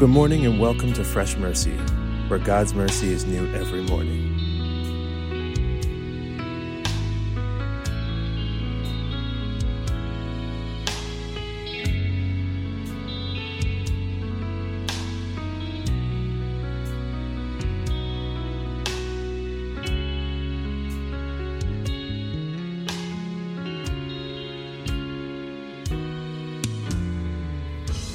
Good morning and welcome to Fresh Mercy, where God's mercy is new every morning.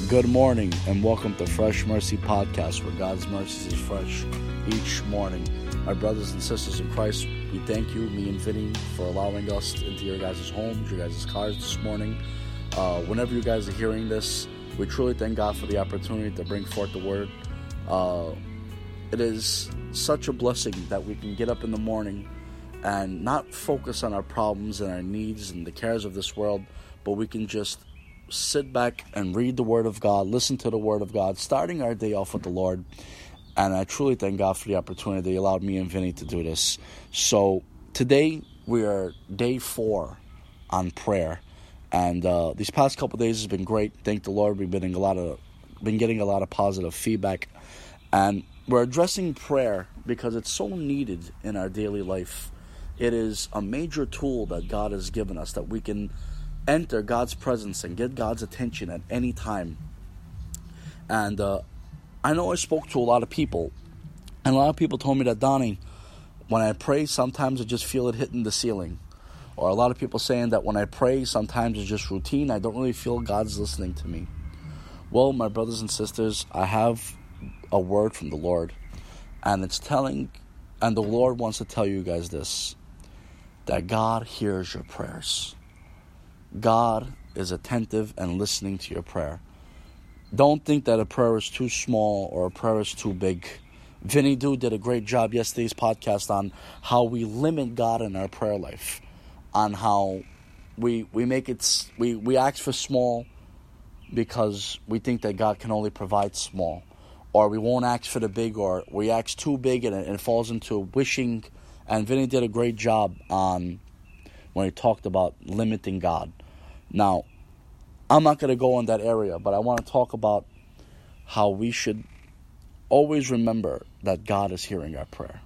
Good morning and welcome to Fresh Mercy Podcast, where God's mercy is fresh each morning. My brothers and sisters in Christ, we thank you, me and Vinny, for allowing us into your guys' homes, your guys' cars this morning. Uh, whenever you guys are hearing this, we truly thank God for the opportunity to bring forth the word. Uh, it is such a blessing that we can get up in the morning and not focus on our problems and our needs and the cares of this world, but we can just sit back and read the Word of God, listen to the Word of God, starting our day off with the Lord. And I truly thank God for the opportunity He allowed me and Vinny to do this. So today we are day four on prayer, and uh, these past couple days has been great. Thank the Lord. We've been getting a lot of been getting a lot of positive feedback, and we're addressing prayer because it's so needed in our daily life. It is a major tool that God has given us that we can enter God's presence and get God's attention at any time. And uh, I know I spoke to a lot of people, and a lot of people told me that, Donnie, when I pray, sometimes I just feel it hitting the ceiling. Or a lot of people saying that when I pray, sometimes it's just routine. I don't really feel God's listening to me. Well, my brothers and sisters, I have a word from the Lord, and it's telling, and the Lord wants to tell you guys this that God hears your prayers. God is attentive and listening to your prayer. Don't think that a prayer is too small or a prayer is too big. Vinny Do did a great job yesterday's podcast on how we limit God in our prayer life, on how we we make it we we ask for small because we think that God can only provide small, or we won't ask for the big, or we ask too big and it, and it falls into wishing. And Vinny did a great job on when he talked about limiting God. Now, I'm not going to go in that area, but I want to talk about how we should always remember that God is hearing our prayer.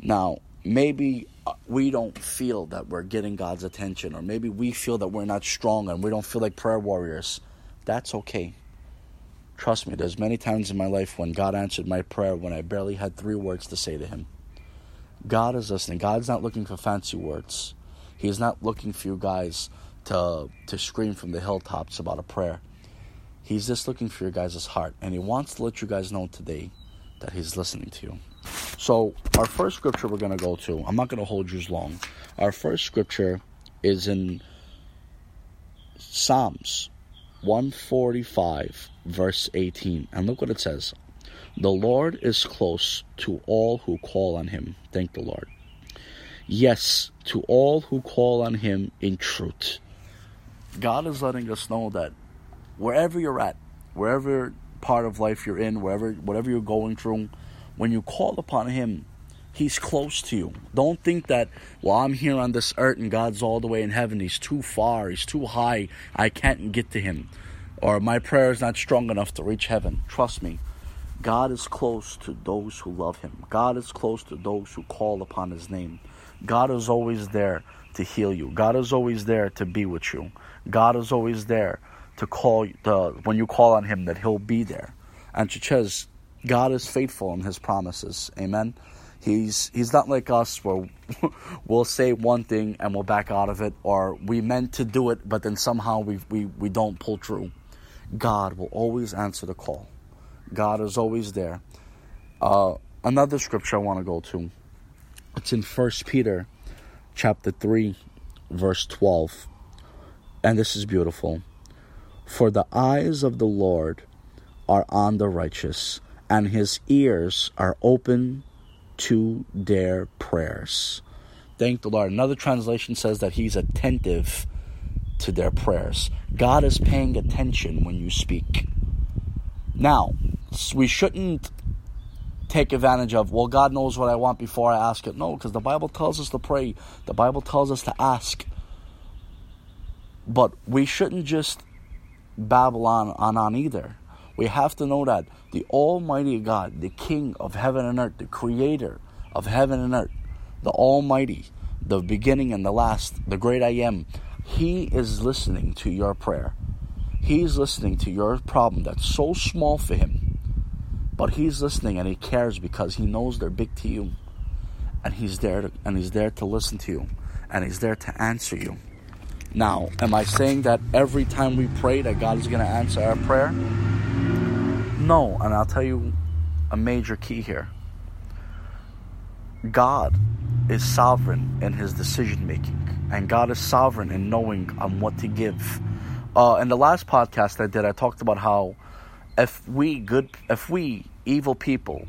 Now, maybe uh, we don't feel that we're getting God's attention, or maybe we feel that we're not strong and we don't feel like prayer warriors. That's okay. Trust me, there's many times in my life when God answered my prayer when I barely had three words to say to Him. God is listening. God's not looking for fancy words. He's not looking for you guys to to scream from the hilltops about a prayer. He's just looking for your guys' heart, and he wants to let you guys know today that he's listening to you. So, our first scripture we're going to go to, I'm not going to hold you as long. Our first scripture is in Psalms 145, verse 18. And look what it says The Lord is close to all who call on him. Thank the Lord. Yes, to all who call on him in truth. God is letting us know that wherever you're at, wherever part of life you're in, wherever whatever you're going through, when you call upon him, he's close to you. Don't think that, well, I'm here on this earth and God's all the way in heaven. He's too far, he's too high. I can't get to him. Or my prayer is not strong enough to reach heaven. Trust me. God is close to those who love him. God is close to those who call upon his name. God is always there to heal you. God is always there to be with you. God is always there to call the when you call on Him that He'll be there. And Chichez, God is faithful in His promises. Amen. He's He's not like us where we'll say one thing and we'll back out of it, or we meant to do it, but then somehow we we we don't pull through. God will always answer the call. God is always there. Uh, another scripture I want to go to. It's in First Peter, chapter three, verse twelve. And this is beautiful. For the eyes of the Lord are on the righteous, and his ears are open to their prayers. Thank the Lord. Another translation says that he's attentive to their prayers. God is paying attention when you speak. Now, we shouldn't take advantage of, well, God knows what I want before I ask it. No, because the Bible tells us to pray, the Bible tells us to ask. But we shouldn't just babble on, on, on either. We have to know that the Almighty God, the King of heaven and earth, the Creator of heaven and earth, the Almighty, the beginning and the last, the great I am, He is listening to your prayer. He's listening to your problem that's so small for Him. But He's listening and He cares because He knows they're big to you. And He's there to, and He's there to listen to you. And He's there to answer you. Now, am I saying that every time we pray that God is going to answer our prayer? No, and I'll tell you a major key here. God is sovereign in his decision making, and God is sovereign in knowing on what to give. Uh, in the last podcast I did, I talked about how if we good, if we evil people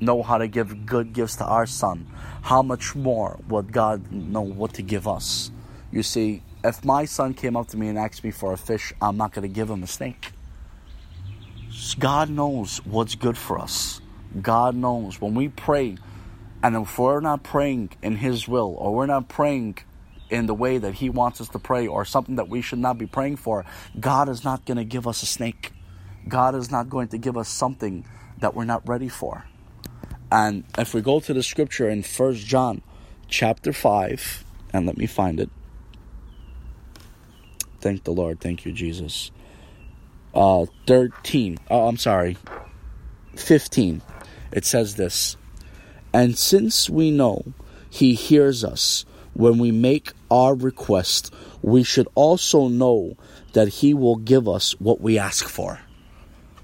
know how to give good gifts to our son, how much more would God know what to give us? You see, if my son came up to me and asked me for a fish, I'm not going to give him a snake. God knows what's good for us. God knows when we pray, and if we're not praying in His will, or we're not praying in the way that He wants us to pray, or something that we should not be praying for, God is not going to give us a snake. God is not going to give us something that we're not ready for. And if we go to the scripture in First John chapter 5, and let me find it. Thank the Lord. Thank you, Jesus. Uh, 13. Oh, I'm sorry. 15. It says this. And since we know he hears us when we make our request, we should also know that he will give us what we ask for.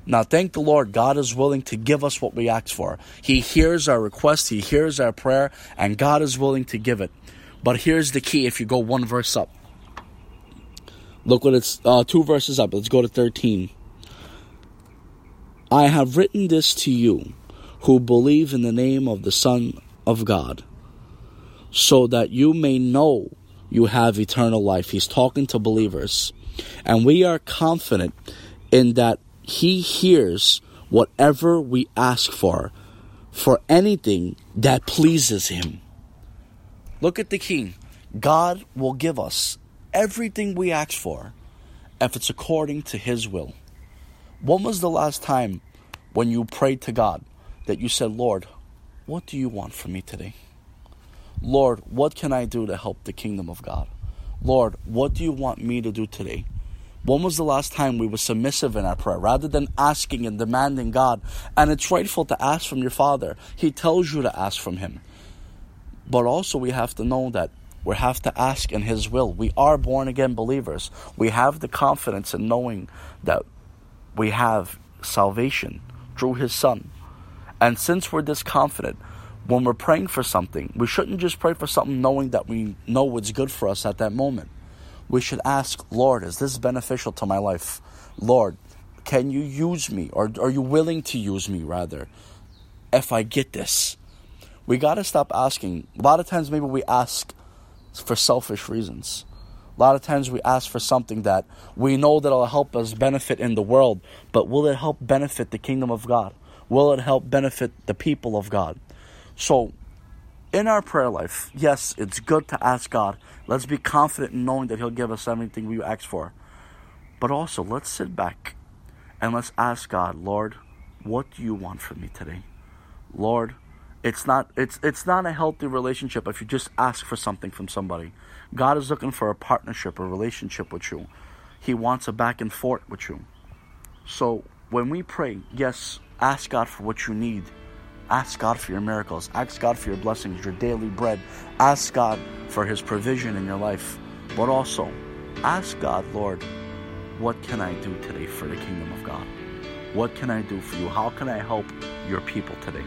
Now, thank the Lord, God is willing to give us what we ask for. He hears our request, He hears our prayer, and God is willing to give it. But here's the key if you go one verse up. Look what it's uh, two verses up. Let's go to 13. I have written this to you who believe in the name of the Son of God, so that you may know you have eternal life. He's talking to believers. And we are confident in that He hears whatever we ask for, for anything that pleases Him. Look at the king. God will give us everything we ask for if it's according to His will. When was the last time when you prayed to God that you said, Lord, what do you want from me today? Lord, what can I do to help the kingdom of God? Lord, what do you want me to do today? When was the last time we were submissive in our prayer rather than asking and demanding God? And it's rightful to ask from your Father. He tells you to ask from Him. But also, we have to know that we have to ask in His will. We are born again believers. We have the confidence in knowing that we have salvation through His Son. And since we're this confident, when we're praying for something, we shouldn't just pray for something knowing that we know what's good for us at that moment. We should ask, Lord, is this beneficial to my life? Lord, can you use me? Or are you willing to use me, rather, if I get this? We got to stop asking. A lot of times, maybe we ask for selfish reasons. A lot of times we ask for something that we know that will help us benefit in the world, but will it help benefit the kingdom of God? Will it help benefit the people of God? So, in our prayer life, yes, it's good to ask God. Let's be confident in knowing that He'll give us everything we ask for. But also, let's sit back and let's ask God, Lord, what do you want from me today? Lord, it's not it's it's not a healthy relationship if you just ask for something from somebody. God is looking for a partnership, a relationship with you. He wants a back and forth with you. So when we pray, yes, ask God for what you need. Ask God for your miracles. Ask God for your blessings, your daily bread. Ask God for His provision in your life. But also, ask God, Lord, what can I do today for the kingdom of God? What can I do for you? How can I help your people today?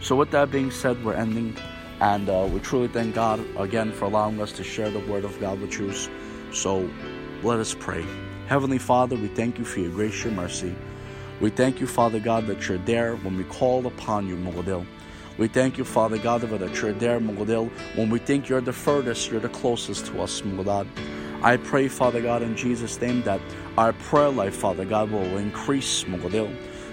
So, with that being said, we're ending, and uh, we truly thank God again for allowing us to share the word of God with you. So, let us pray. Heavenly Father, we thank you for your grace, your mercy. We thank you, Father God, that you're there when we call upon you. We thank you, Father God, that you're there, when we think you're the furthest, you're the closest to us. I pray, Father God, in Jesus' name, that our prayer life, Father God, will increase,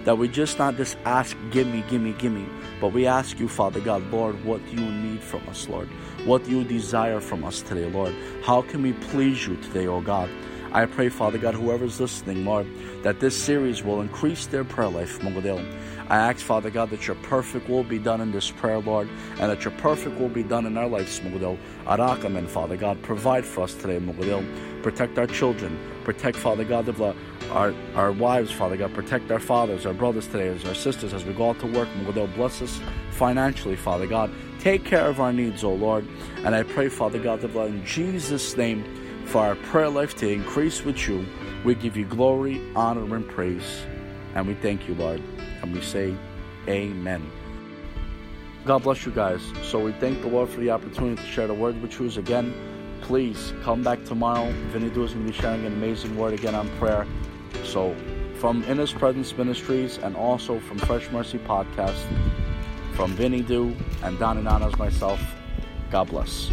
that we just not just ask, gimme, gimme, gimme, but we ask you, Father God, Lord, what do you need from us, Lord? What do you desire from us today, Lord? How can we please you today, oh God? I pray, Father God, whoever's listening, Lord, that this series will increase their prayer life, Mungadil. I ask, Father God, that your perfect will be done in this prayer, Lord, and that your perfect will be done in our lives, Mungadil. Arakaman, Father God, provide for us today, Mungadil. Protect our children. Protect, Father God, the, our, our wives, Father God. Protect our fathers, our brothers today, as our sisters, as we go out to work, Mungadil. Bless us financially, Father God. Take care of our needs, O Lord. And I pray, Father God, the blood in Jesus' name for our prayer life to increase with you. We give you glory, honor, and praise. And we thank you, Lord. And we say, Amen. God bless you guys. So we thank the Lord for the opportunity to share the word with you again. Please come back tomorrow. Vinny Do is going to be sharing an amazing word again on prayer. So from In His Presence Ministries and also from Fresh Mercy Podcast, from Vinny Do and Donnie Nanas myself, God bless.